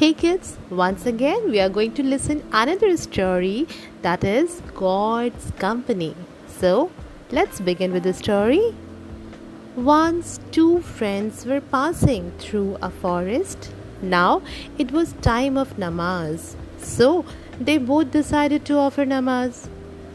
Hey kids, once again we are going to listen another story that is God's company. So, let's begin with the story. Once two friends were passing through a forest. Now it was time of namaz. So, they both decided to offer namaz.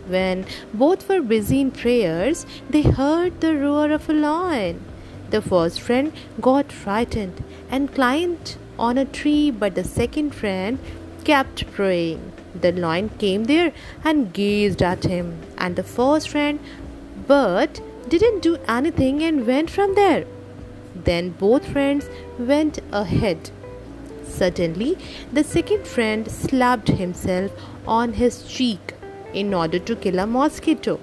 When both were busy in prayers, they heard the roar of a lion. The first friend got frightened and climbed on a tree, but the second friend kept praying. The lion came there and gazed at him, and the first friend, but didn't do anything and went from there. Then both friends went ahead. Suddenly, the second friend slapped himself on his cheek in order to kill a mosquito.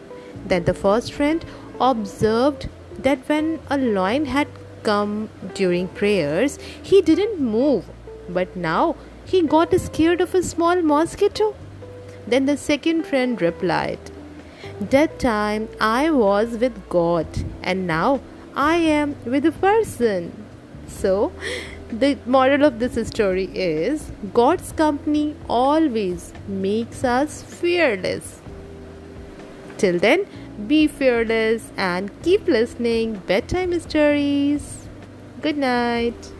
Then the first friend observed that when a lion had come during prayers, he didn't move, but now he got scared of a small mosquito. Then the second friend replied, That time I was with God, and now I am with a person. So, the moral of this story is God's company always makes us fearless. Till then, be fearless and keep listening bedtime stories. Good night.